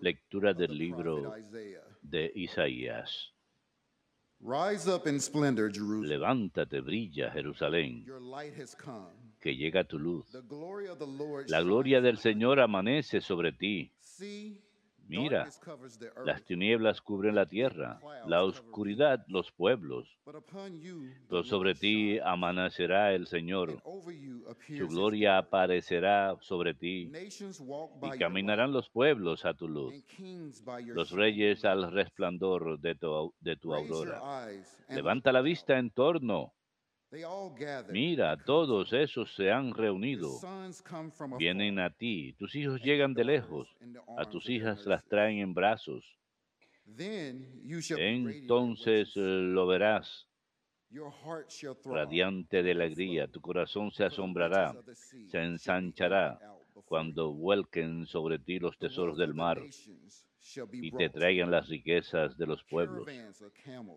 Lectura del libro de Isaías. Rise up in splendor, Jerusalem. Levántate, brilla, Jerusalén, Your light has come. que llega tu luz. The glory of the Lord La gloria del. Señor amanece sobre ti. Mira, Las tinieblas cubren la tierra, la oscuridad los pueblos. Pero sobre ti amanecerá el Señor. Su gloria aparecerá sobre ti. Y caminarán los pueblos a tu luz. Los reyes al resplandor de tu, de tu aurora. Levanta la vista en torno. Mira, todos esos se han reunido. Vienen a ti. Tus hijos llegan de lejos. A tus hijas las traen en brazos. Entonces lo verás, radiante de alegría. Tu corazón se asombrará, se ensanchará cuando vuelquen sobre ti los tesoros del mar y te traigan las riquezas de los pueblos.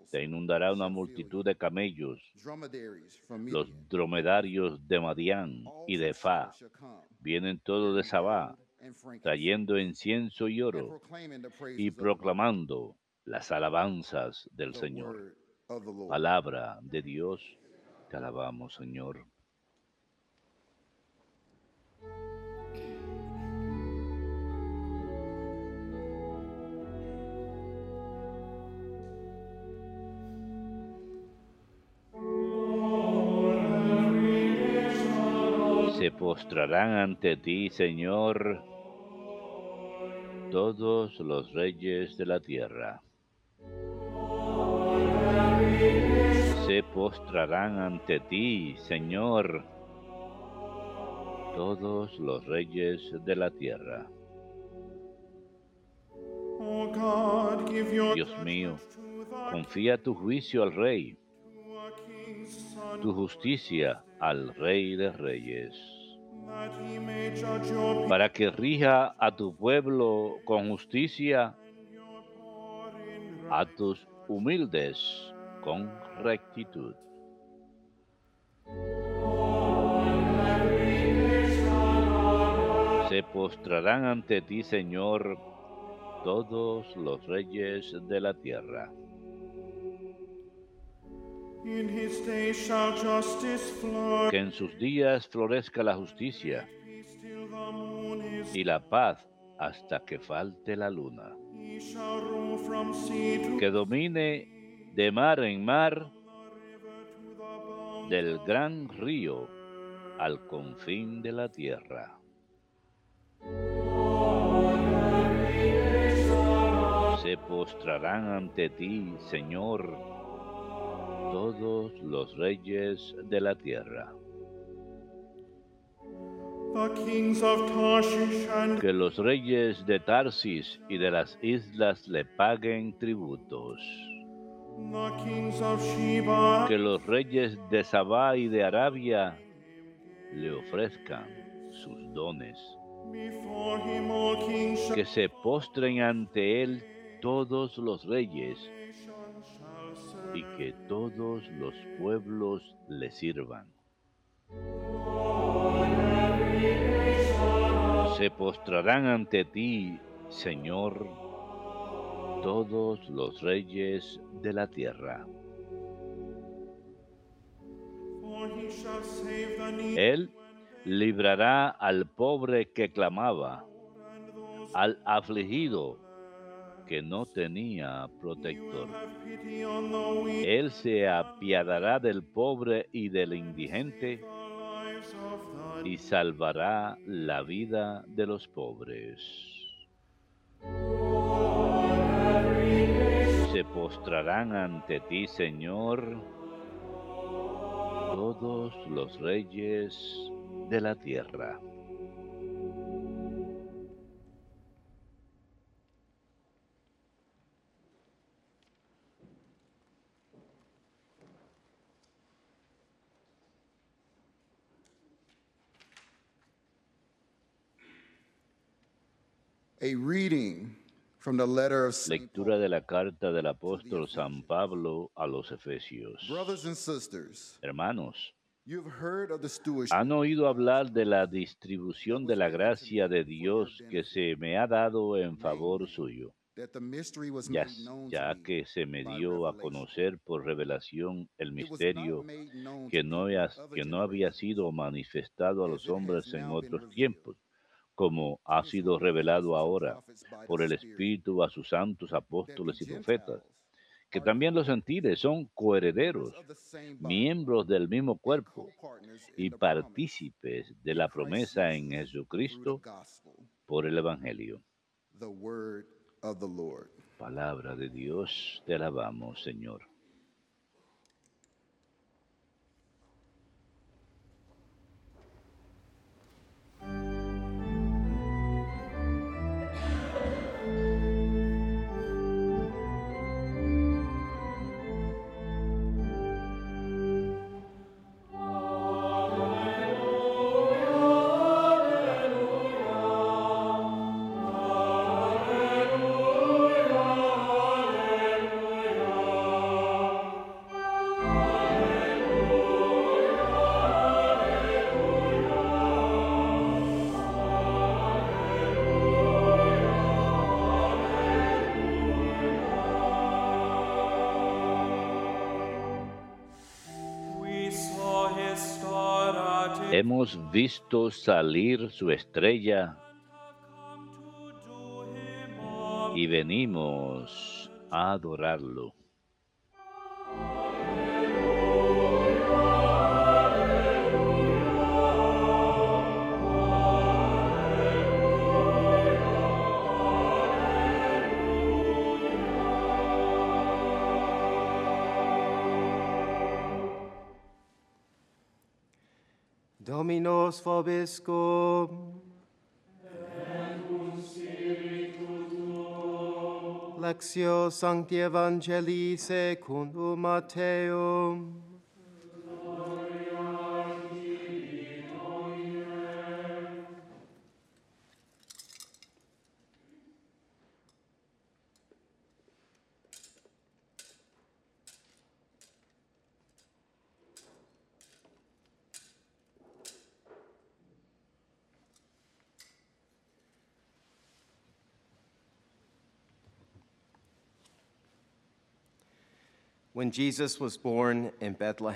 Te inundará una multitud de camellos, los dromedarios de Madián y de Fa. Vienen todos de Sabá, trayendo incienso y oro y proclamando las alabanzas del Señor. Palabra de Dios, te alabamos, Señor. Postrarán ante ti, Señor, todos los reyes de la tierra. Se postrarán ante ti, Señor, todos los reyes de la tierra. O God, give your Dios mío, confía tu juicio al Rey, tu justicia al Rey de Reyes, para que rija a tu pueblo con justicia, a tus humildes con rectitud. Se postrarán ante ti, Señor, todos los reyes de la tierra. Que en sus días florezca la justicia y la paz hasta que falte la luna. Que domine de mar en mar, del gran río al confín de la tierra. Se postrarán ante ti, Señor, todos los reyes de la tierra. Que los reyes de Tarsis y de las islas le paguen tributos. Que los reyes de Sabá y de Arabia le ofrezcan sus dones. Que se postren ante él todos los reyes. Y que todos los pueblos le sirvan. Se postrarán ante ti, Señor, todos los reyes de la tierra. Él librará al pobre que clamaba, al afligido que no tenía protector. Él se apiadará del pobre y del indigente y salvará la vida de los pobres. Se postrarán ante ti, Señor, todos los reyes de la tierra. Lectura de la carta del apóstol San Pablo a los Efesios. Brothers and sisters, Hermanos, You have heard of the stewardship Han oído hablar de la distribución de la gracia de Dios que se me ha dado en favor suyo, that the mystery was ya, ya que se me dio a conocer por revelación el misterio que no, que no había sido manifestado a los hombres en otros tiempos, como ha sido revelado ahora por el Espíritu a sus santos apóstoles y profetas, que también los gentiles son coherederos, miembros del mismo cuerpo y partícipes de la promesa en Jesucristo por el Evangelio. the word of the Lord. Palabra de Dios, te alabamos, Señor. Hemos visto salir su estrella y venimos a adorarlo. Dominos vobiscum. Lectio Sancti Evangelii secundum Matteum.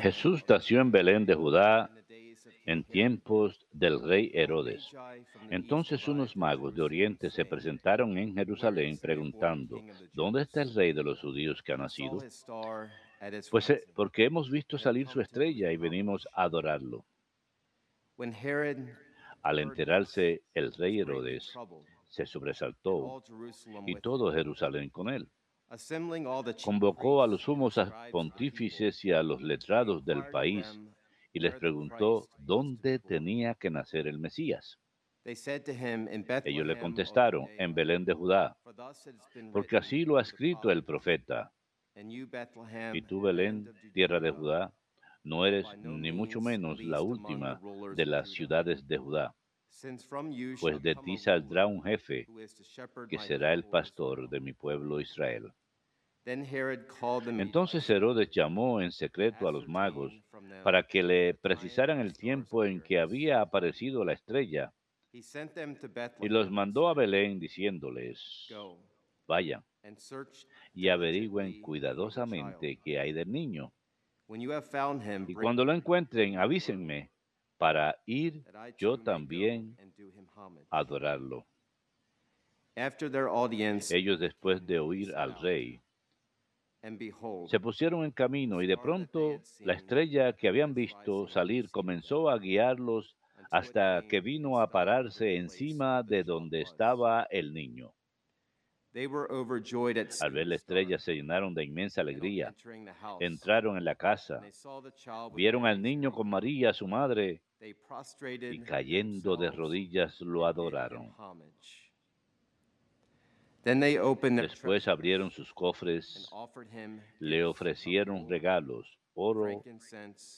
Jesús nació en Belén de Judá en tiempos del rey Herodes. Entonces unos magos de Oriente se presentaron en Jerusalén preguntando, ¿dónde está el rey de los judíos que ha nacido? Pues eh, porque hemos visto salir su estrella y venimos a adorarlo. Al enterarse el rey Herodes se sobresaltó y todo Jerusalén con él. Convocó a los sumos pontífices y a los letrados del país y les preguntó dónde tenía que nacer el Mesías. They said to him, "In Ellos le contestaron, en Belén de Judá, porque así lo ha escrito el profeta. Y tú, Belén, tierra de Judá, no eres ni mucho menos la última de las ciudades de Judá, pues de ti saldrá un jefe que será el pastor de mi pueblo Israel. Entonces Herodes llamó en secreto a los magos para que le precisaran el tiempo en que había aparecido la estrella. He sent them to y los and mandó a Belén diciéndoles, Go vayan y averigüen cuidadosamente qué hay del niño. When you have found him, Y cuando lo encuentren, avísenme para ir yo también a adorarlo. After their audience, Ellos después de oír al rey, se pusieron en camino y de pronto la estrella que habían visto salir comenzó a guiarlos hasta que vino a pararse encima de donde estaba el niño. Al ver la estrella se llenaron de inmensa alegría. Entraron en la casa, vieron al niño con María, su madre, y cayendo de rodillas lo adoraron. Después abrieron sus and cofres, offered him le ofrecieron regalos, oro,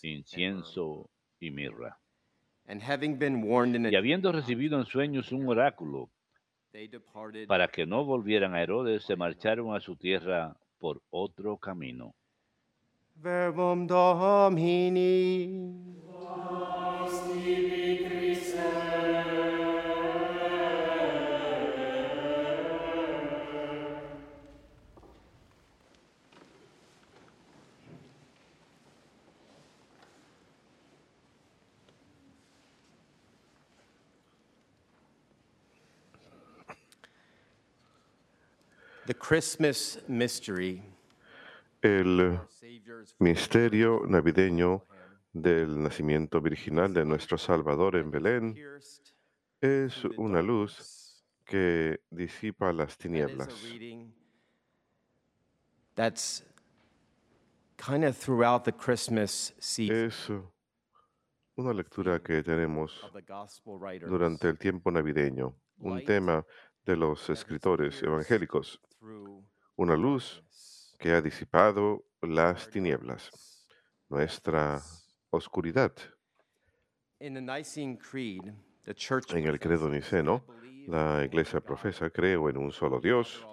incienso y mirra. And having been warned in a Y habiendo recibido en sueños un oráculo they departed para que no volvieran a Herodes, se marcharon a su tierra por otro camino. El misterio navideño del nacimiento virginal de nuestro Salvador en Belén es una luz que disipa las tinieblas. a reading that's kind of throughout the Christmas season Es una lectura que tenemos durante el tiempo navideño, un tema de los escritores evangélicos, una luz que ha disipado las tinieblas, nuestra oscuridad. En el credo niceno, "I believe la iglesia profesa, creo en un solo Dios,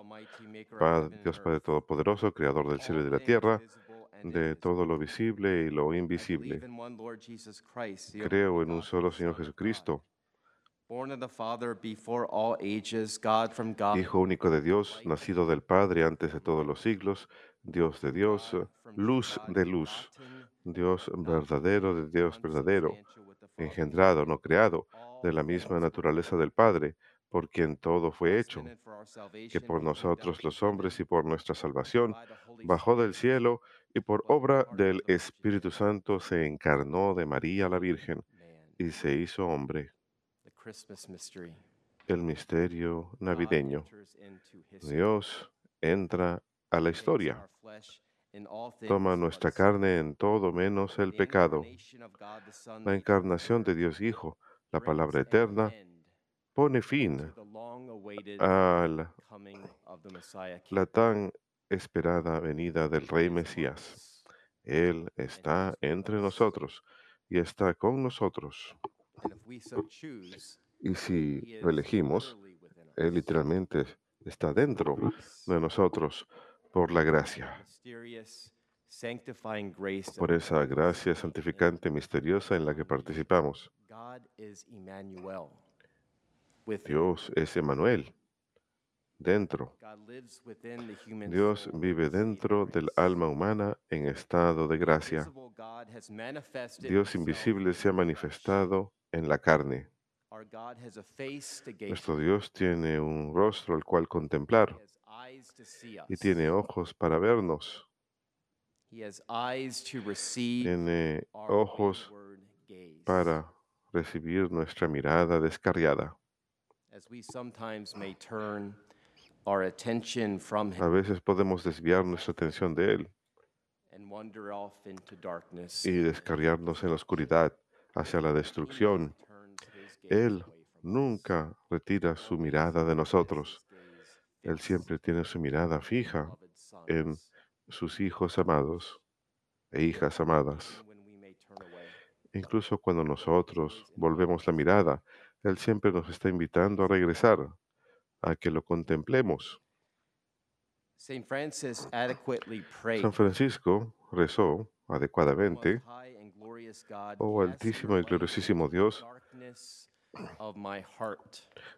Dios Padre Todopoderoso, Creador del cielo y de la tierra, de todo lo visible y lo invisible. Creo en un solo Señor Jesucristo, Hijo único de Dios, nacido del Padre antes de todos los siglos, Dios de Dios, luz de luz, Dios verdadero de Dios verdadero, engendrado, no creado, de la misma naturaleza del Padre, por quien todo fue hecho, que por nosotros los hombres y por nuestra salvación bajó del cielo y por obra del Espíritu Santo se encarnó de María la Virgen y se hizo hombre. El misterio navideño. Dios entra a la historia, toma nuestra carne en todo menos el pecado. La encarnación de Dios Hijo, la palabra eterna, pone fin a King. la tan esperada venida del Rey Mesías. Él está entre nosotros y está con nosotros. Y si lo elegimos. Él literalmente está dentro de nosotros por la gracia, por esa gracia santificante misteriosa en la que participamos. Dios es Emanuel, dentro. Dios vive dentro del alma humana en estado de gracia. Dios invisible se ha manifestado en la carne. Nuestro. Dios tiene un rostro al cual contemplar y tiene ojos para vernos. Tiene ojos para recibir nuestra mirada descarriada. A veces podemos desviar nuestra atención de Él and wander off into darkness. y descarriarnos en la oscuridad hacia la destrucción. Él nunca retira su mirada de nosotros. Él siempre tiene su mirada fija en sus hijos amados e hijas amadas. Incluso cuando nosotros volvemos la mirada, Él siempre nos está invitando a regresar, a que lo contemplemos. San Francisco rezó "O adecuadamente, Oh altísimo y gloriosísimo Dios,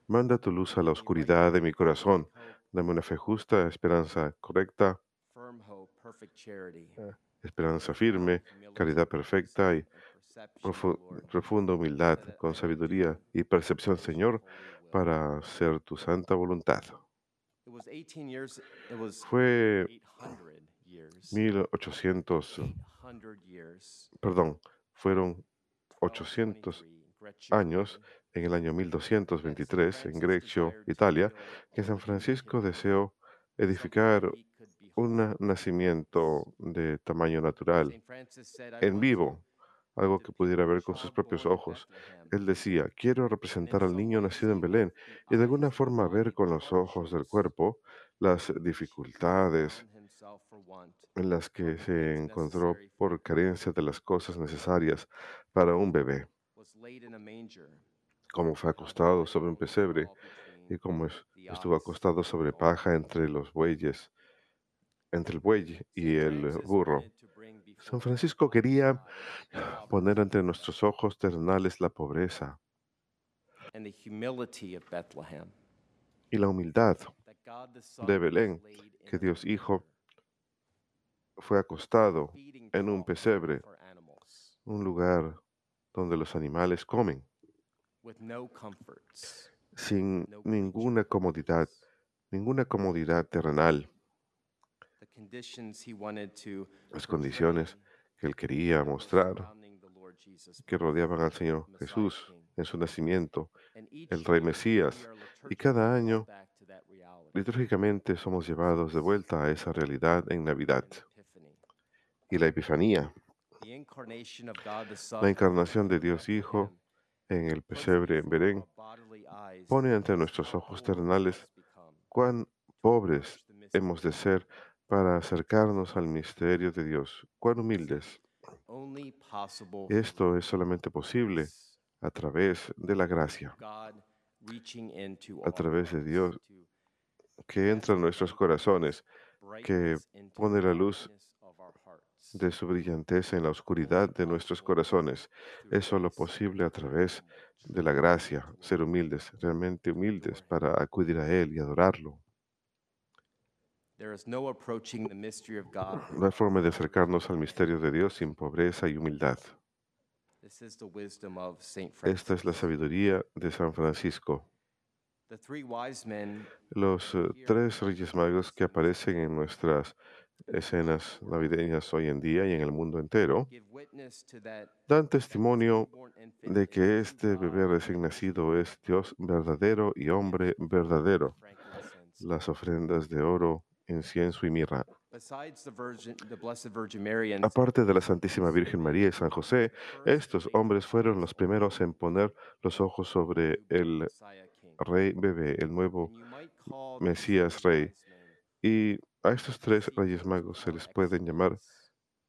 manda tu luz a la oscuridad de mi corazón. Dame una fe justa, esperanza correcta, Firm hope, perfect charity. esperanza firme, caridad perfecta y profu- profunda humildad, con sabiduría y percepción, Señor, para hacer tu santa voluntad. It was 18 years, it was Fue 800 years. 1800, 800 years. perdón, fueron 800 1223, Greccio, años, en el año 1223, en Greccio, Italia, que San Francisco deseó edificar un nacimiento de tamaño natural, Saint Francis said, "I en vivo, algo que pudiera ver con sus propios ojos. Él decía, quiero representar al niño nacido en Belén y de alguna forma ver con los ojos del cuerpo las dificultades en las que se encontró por carencia de las cosas necesarias para un bebé, como fue acostado sobre un pesebre y como es- estuvo acostado sobre paja entre los bueyes entre el buey y el burro. San Francisco quería poner ante nuestros ojos terrenales la pobreza. Y la humildad de Belén, que Dios Hijo fue acostado en un pesebre, un lugar donde los animales comen, sin ninguna comodidad, ninguna comodidad terrenal, las condiciones que él quería mostrar, que rodeaban al Señor Jesús en su nacimiento. El Rey Mesías, y cada año, Litúrgicamente somos llevados de vuelta a esa realidad en Navidad. Y la Epifanía, The incarnation of God the Son la encarnación de Dios Hijo en el pesebre en eyes pone ante nuestros ojos terrenales cuán pobres hemos de ser para acercarnos al misterio de Dios, cuán humildes. Esto es solamente posible a través de la gracia a través de Dios que entra en nuestros corazones, que pone la luz de su brillanteza en la oscuridad de nuestros corazones. Es solo posible a través de la gracia, ser humildes, realmente humildes para acudir a Él y adorarlo. There is no approaching the mystery of God. No hay forma de acercarnos al misterio de Dios sin pobreza y humildad. This is the wisdom of Saint Esta es la sabiduría de San Francisco. Los eh, tres reyes magos que aparecen en nuestras escenas navideñas hoy en día y en el mundo entero dan testimonio de que este bebé recién nacido es Dios verdadero y hombre verdadero. Las ofrendas de oro, incienso y mirra. Besides the Virgin, the Blessed Virgin Mary and Aparte de la Santísima Virgen María y San José, estos hombres fueron los primeros en poner los ojos sobre el rey bebé, el nuevo Mesías rey. Y a estos tres reyes magos se les pueden llamar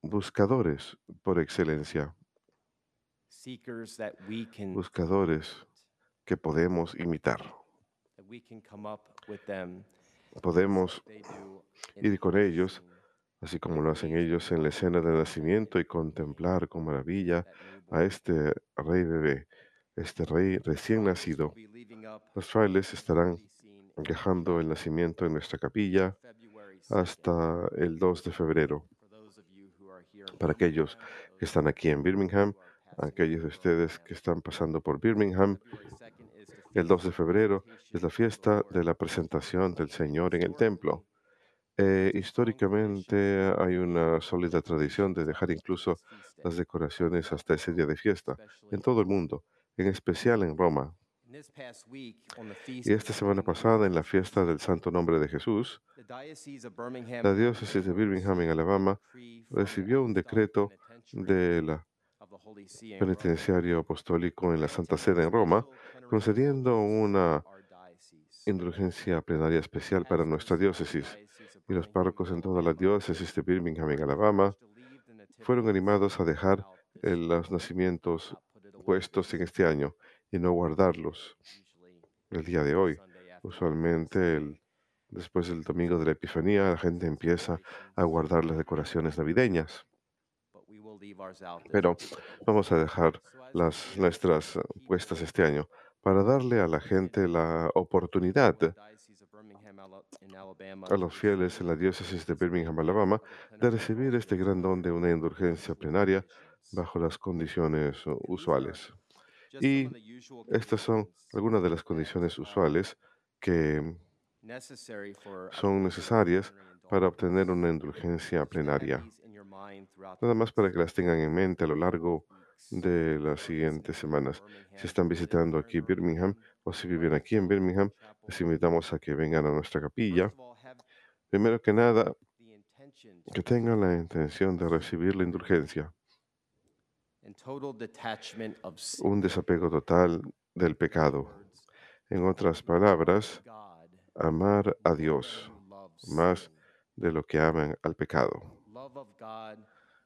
buscadores por excelencia, buscadores que podemos imitar. Podemos ir con ellos, así como lo hacen ellos en la escena de nacimiento, y contemplar con maravilla a este rey bebé, este rey recién nacido. Los frailes estarán dejando el nacimiento en nuestra capilla February 2nd. hasta el 2 de febrero. Para aquellos que están aquí en Birmingham, aquellos de ustedes que están pasando por Birmingham, el 2 de febrero es la fiesta de la presentación del Señor en el templo. Eh, históricamente hay una sólida tradición de dejar incluso las decoraciones hasta ese día de fiesta en todo el mundo, en especial en Roma. Y esta semana pasada, en la fiesta del Santo Nombre de Jesús, la diócesis de Birmingham en Alabama recibió un decreto de la penitenciario apostólico en la Santa Sede en Roma, concediendo una indulgencia plenaria especial para nuestra diócesis. Y los párrocos en toda la diócesis de Birmingham en Alabama fueron animados a dejar eh, los nacimientos puestos en este año y no guardarlos el día de hoy. Usualmente, después del domingo de la Epifanía, la gente empieza a guardar las decoraciones navideñas. Pero vamos a dejar las nuestras puestas este año para darle a la gente la oportunidad, a los fieles en la diócesis de Birmingham, Alabama, de recibir este gran don de una indulgencia plenaria bajo las condiciones usuales. Y Estas son algunas de las condiciones usuales que son necesarias para obtener una indulgencia plenaria. Nada más para que las tengan en mente a lo largo de las siguientes semanas. Si están visitando aquí Birmingham o si viven aquí en Birmingham, les invitamos a que vengan a nuestra capilla. Primero que nada, que tengan la intención de recibir la indulgencia, un desapego total del pecado. En otras palabras, amar a Dios más de lo que aman al pecado.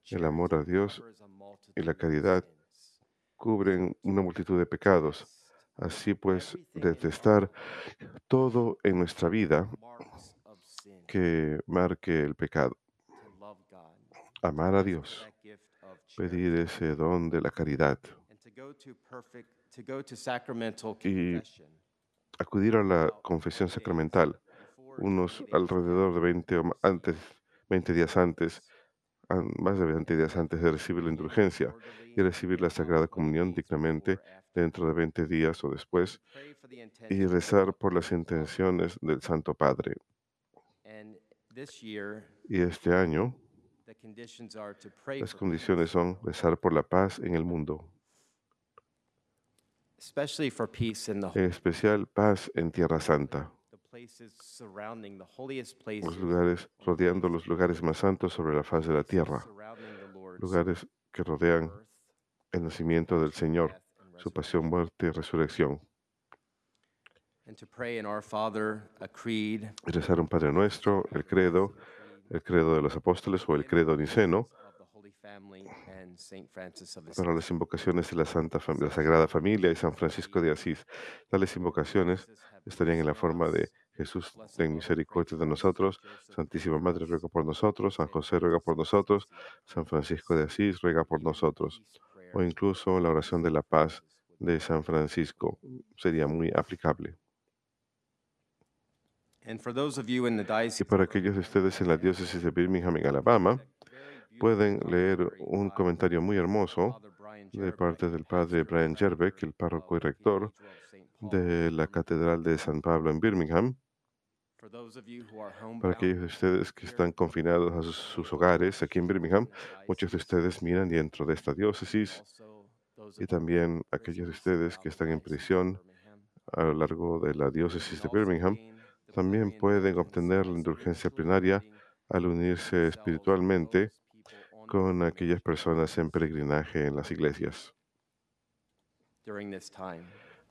El amor a Dios y la caridad cubren una multitud de pecados. Así pues, detestar todo en nuestra vida que marque el pecado, amar a Dios, pedir ese don de la caridad, Y acudir a la confesión sacramental. unos alrededor de 20 o antes, 20 días antes, an- más de 20 días antes de recibir la indulgencia y recibir la Sagrada Comunión dignamente dentro de 20 días o después y rezar por las intenciones del Santo Padre. And this year, Y este año the conditions are to pray las condiciones son rezar por la paz en el mundo, especially for peace in the, en especial paz en Tierra Santa, los lugares rodeando los lugares más santos sobre la faz de la tierra, lugares que rodean el nacimiento del Señor, su pasión, muerte y resurrección. And to pray in our Father, a creed, Y rezar un Padre Nuestro, el credo, el credo de los apóstoles o el credo niceno, of the Holy Family and Saint Francis of para las invocaciones de la, Santa, Fam- la Sagrada Familia y San Francisco de Asís. Tales invocaciones estarían en la forma de Jesús, ten misericordia de nosotros, Santísima Madre, ruega por nosotros, San José, ruega por nosotros, San Francisco de Asís, ruega por nosotros, o incluso la oración de la paz de San Francisco sería muy aplicable. Y para aquellos de ustedes en la diócesis de Birmingham, en Alabama, pueden leer un comentario muy hermoso de parte del padre Brian Jerbeck, el párroco y rector de la Catedral de San Pablo en Birmingham, para aquellos de ustedes que están confinados a sus, hogares aquí en Birmingham, muchos de ustedes miran dentro de esta diócesis y también aquellos de ustedes que están en prisión a lo largo de la diócesis de Birmingham, también pueden obtener la indulgencia plenaria al unirse espiritualmente con aquellas personas en peregrinaje en las iglesias.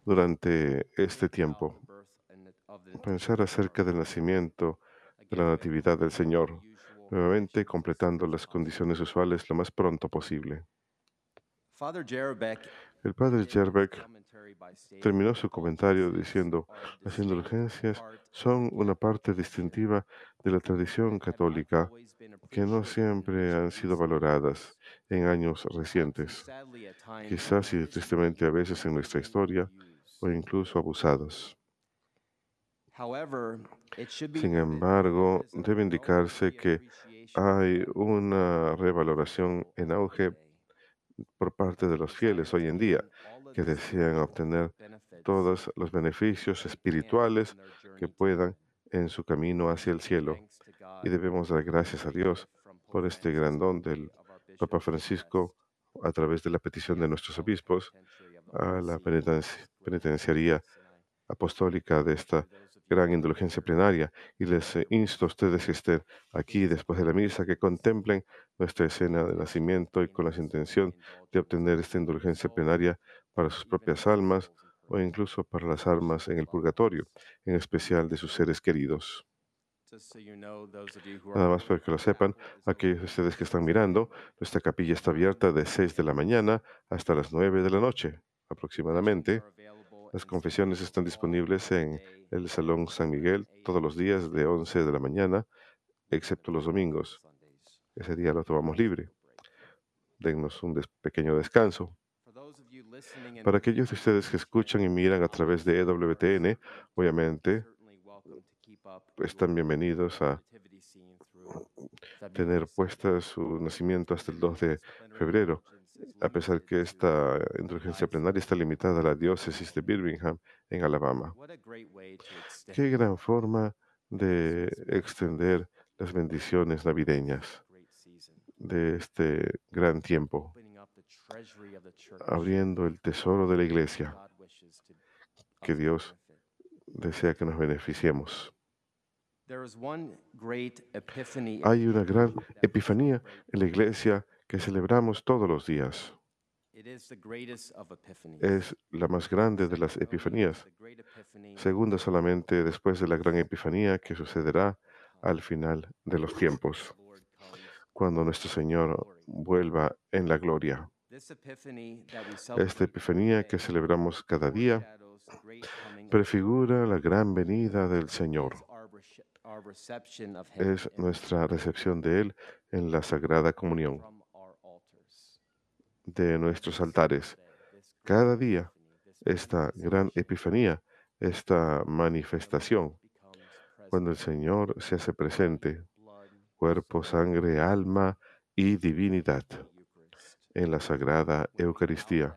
Durante este tiempo, pensar acerca del nacimiento de la Natividad del Señor, nuevamente completando las condiciones usuales lo más pronto posible. El padre Jerbeck terminó su comentario diciendo, las indulgencias son una parte distintiva de la tradición católica que no siempre han sido valoradas en años recientes, quizás y tristemente a veces en nuestra historia, o incluso abusadas. Sin embargo, debe indicarse que hay una revaloración en auge por parte de los fieles hoy en día que desean obtener todos los beneficios espirituales que puedan en su camino hacia el cielo. Y debemos dar gracias a Dios por este gran don del Papa Francisco a través de la petición de nuestros obispos a la penitenci- penitenciaría apostólica de esta gran indulgencia plenaria y les eh, insto a ustedes que estén aquí después de la misa que contemplen nuestra escena de nacimiento y con la intención de obtener esta indulgencia plenaria para sus propias almas o incluso para las almas en el purgatorio, en especial de sus seres queridos. Nada más para que lo sepan, aquellos de ustedes que están mirando, nuestra capilla está abierta de 6 de la mañana hasta las 9 de la noche aproximadamente. Las confesiones están disponibles en el Salón San Miguel todos los días de 11 de la mañana, excepto los domingos. Ese día lo tomamos libre. Dennos un pequeño descanso. Para aquellos de ustedes que escuchan y miran a través de EWTN, obviamente están bienvenidos a tener puesta su nacimiento hasta el 2 de febrero, a pesar que esta indulgencia plenaria está limitada a la diócesis de Birmingham en Alabama. Qué gran forma de extender las bendiciones navideñas de este gran tiempo, abriendo el tesoro de la iglesia. Que Dios desea que nos beneficiemos. Hay una gran epifanía en la iglesia que celebramos todos los días. Es la más grande de las epifanías, segunda solamente después de la gran epifanía que sucederá al final de los tiempos, cuando nuestro Señor vuelva en la gloria. Esta epifanía que celebramos cada día prefigura la gran venida del Señor. es nuestra recepción de Él en la Sagrada Comunión. De nuestros altares. Cada día, esta gran epifanía, esta manifestación, cuando el Señor se hace presente, cuerpo, sangre, alma y divinidad en la Sagrada Eucaristía,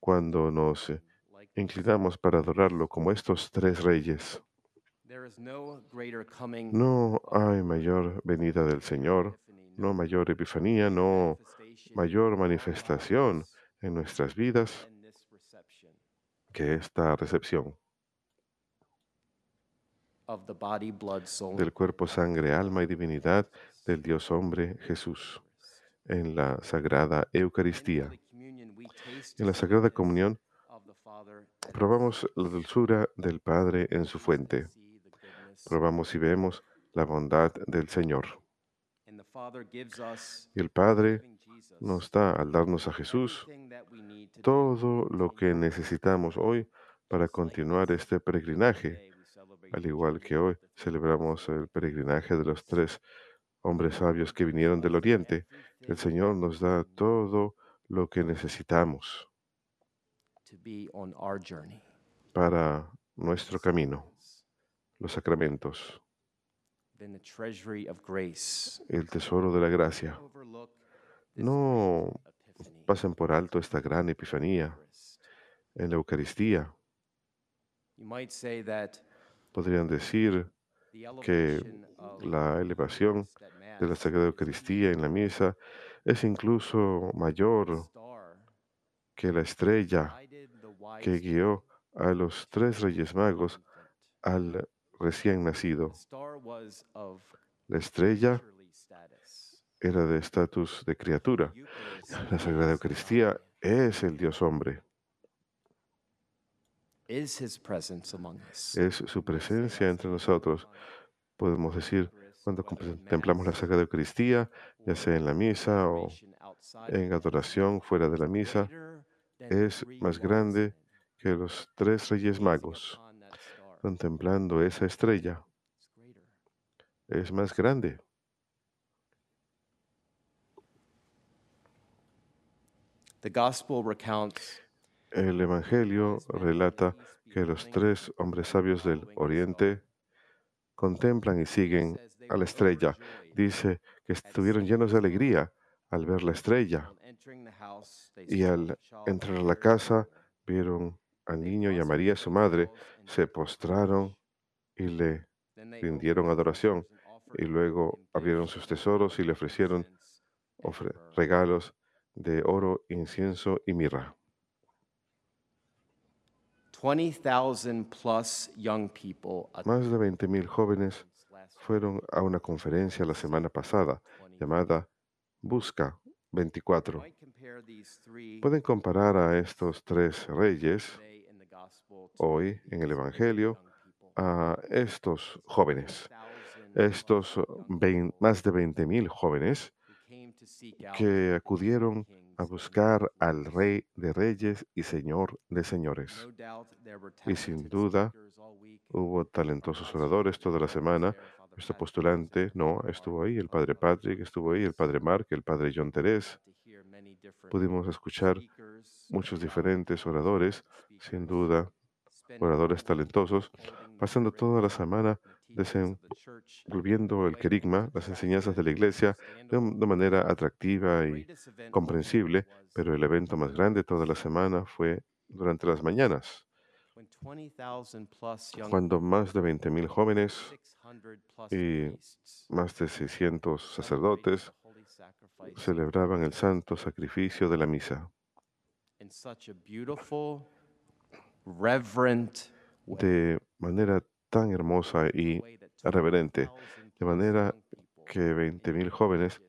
cuando nos inclinamos para adorarlo como estos tres reyes. No hay mayor venida del Señor, no mayor epifanía, no mayor manifestación en nuestras vidas que esta recepción. del cuerpo, sangre, alma y divinidad del Dios hombre Jesús en la Sagrada Eucaristía. En la Sagrada Comunión probamos la dulzura del Padre en su fuente, probamos y vemos la bondad del Señor. Y el Padre nos da, al darnos a Jesús, todo lo que necesitamos hoy para continuar este peregrinaje, al igual que hoy celebramos el peregrinaje de los tres hombres sabios que vinieron del Oriente. El Señor nos da todo lo que necesitamos to be on our journey. para nuestro camino, los sacramentos, el tesoro de la gracia. No pasen por alto esta gran epifanía en la Eucaristía. Podrían decir que la elevación de la Sagrada is Eucaristía en la misa es incluso mayor que la estrella que guió a los tres reyes magos al recién nacido. La estrella. Era de estatus de criatura. La Sagrada is Eucaristía es el Dios hombre, es su presencia entre nosotros. Podemos decir, cuando contemplamos la Sagrada Eucaristía, ya sea en la misa o en adoración fuera de la misa, es más grande que los tres reyes magos. Contemplando esa estrella, es más grande. El Evangelio relata que los tres hombres sabios del Oriente contemplan y siguen a la estrella. Dice que estuvieron llenos de alegría al ver la estrella y al entrar a la casa vieron al niño y a María, su madre, se postraron y le rindieron adoración y luego abrieron sus tesoros y le ofrecieron ofre- regalos de oro, incienso y mirra. 20,000 plus young people Más de 20.000 jóvenes fueron a una conferencia la semana pasada llamada Busca 24. Pueden comparar a estos tres reyes hoy en el Evangelio a estos jóvenes, estos más de 20.000 jóvenes que acudieron a buscar al Rey de Reyes y Señor de Señores. Y sin duda, Hubo talentosos oradores toda la semana. Nuestro postulante, no, estuvo ahí, el padre Patrick estuvo ahí, el padre Mark, el padre John Terés. Pudimos escuchar muchos diferentes oradores, sin duda, oradores talentosos, pasando toda la semana desenvolviendo el querigma, las enseñanzas de la iglesia, de, un- de manera atractiva y comprensible, pero el evento más grande toda la semana fue durante las mañanas, cuando más de 20.000 jóvenes y más de 600 sacerdotes celebraban el santo sacrificio de la misa. In such a beautiful, reverent way, de manera tan hermosa y reverente, 20,000 de manera que 20.000 jóvenes,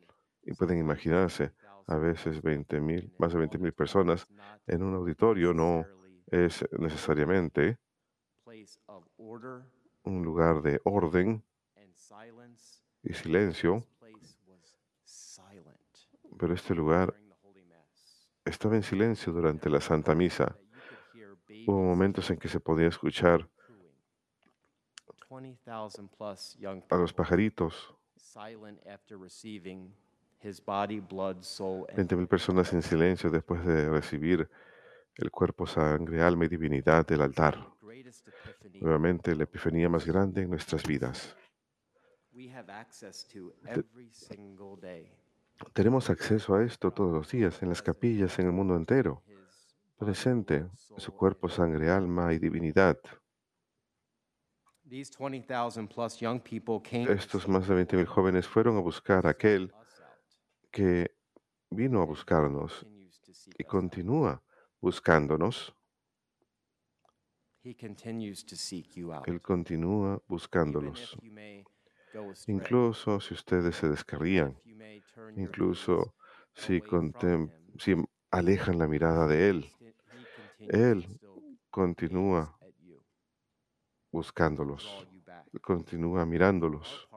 y pueden imaginarse, a veces 20.000, más de 20.000 personas en un auditorio no es necesariamente un lugar de orden y silencio, pero este lugar estaba en silencio durante la Santa Misa. Hubo momentos en que se podía escuchar cooing. 20,000 plus young a los pajaritos, silent after receiving his body, blood, soul, and 20.000 personas en silencio después de recibir el cuerpo, sangre, alma y divinidad del altar. Nuevamente, la epifanía más grande en nuestras vidas. we have access to every single day. Tenemos acceso a esto todos los días en las capillas en el mundo entero, presente su cuerpo, sangre, alma y divinidad. These 20,000 plus young people came to Estos más de 20.000 jóvenes fueron a buscar a aquel que vino a buscarnos y continúa buscándonos. Él continúa buscándolos. Incluso si ustedes se descarrían, incluso si, si alejan la mirada de Él, Él continúa buscándolos, continúa On mirándolos,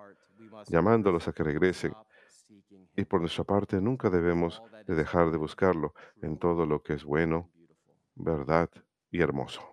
llamándolos a que regresen. Y por nuestra parte nunca debemos de dejar de buscarlo en todo lo que es bueno, verdad y hermoso.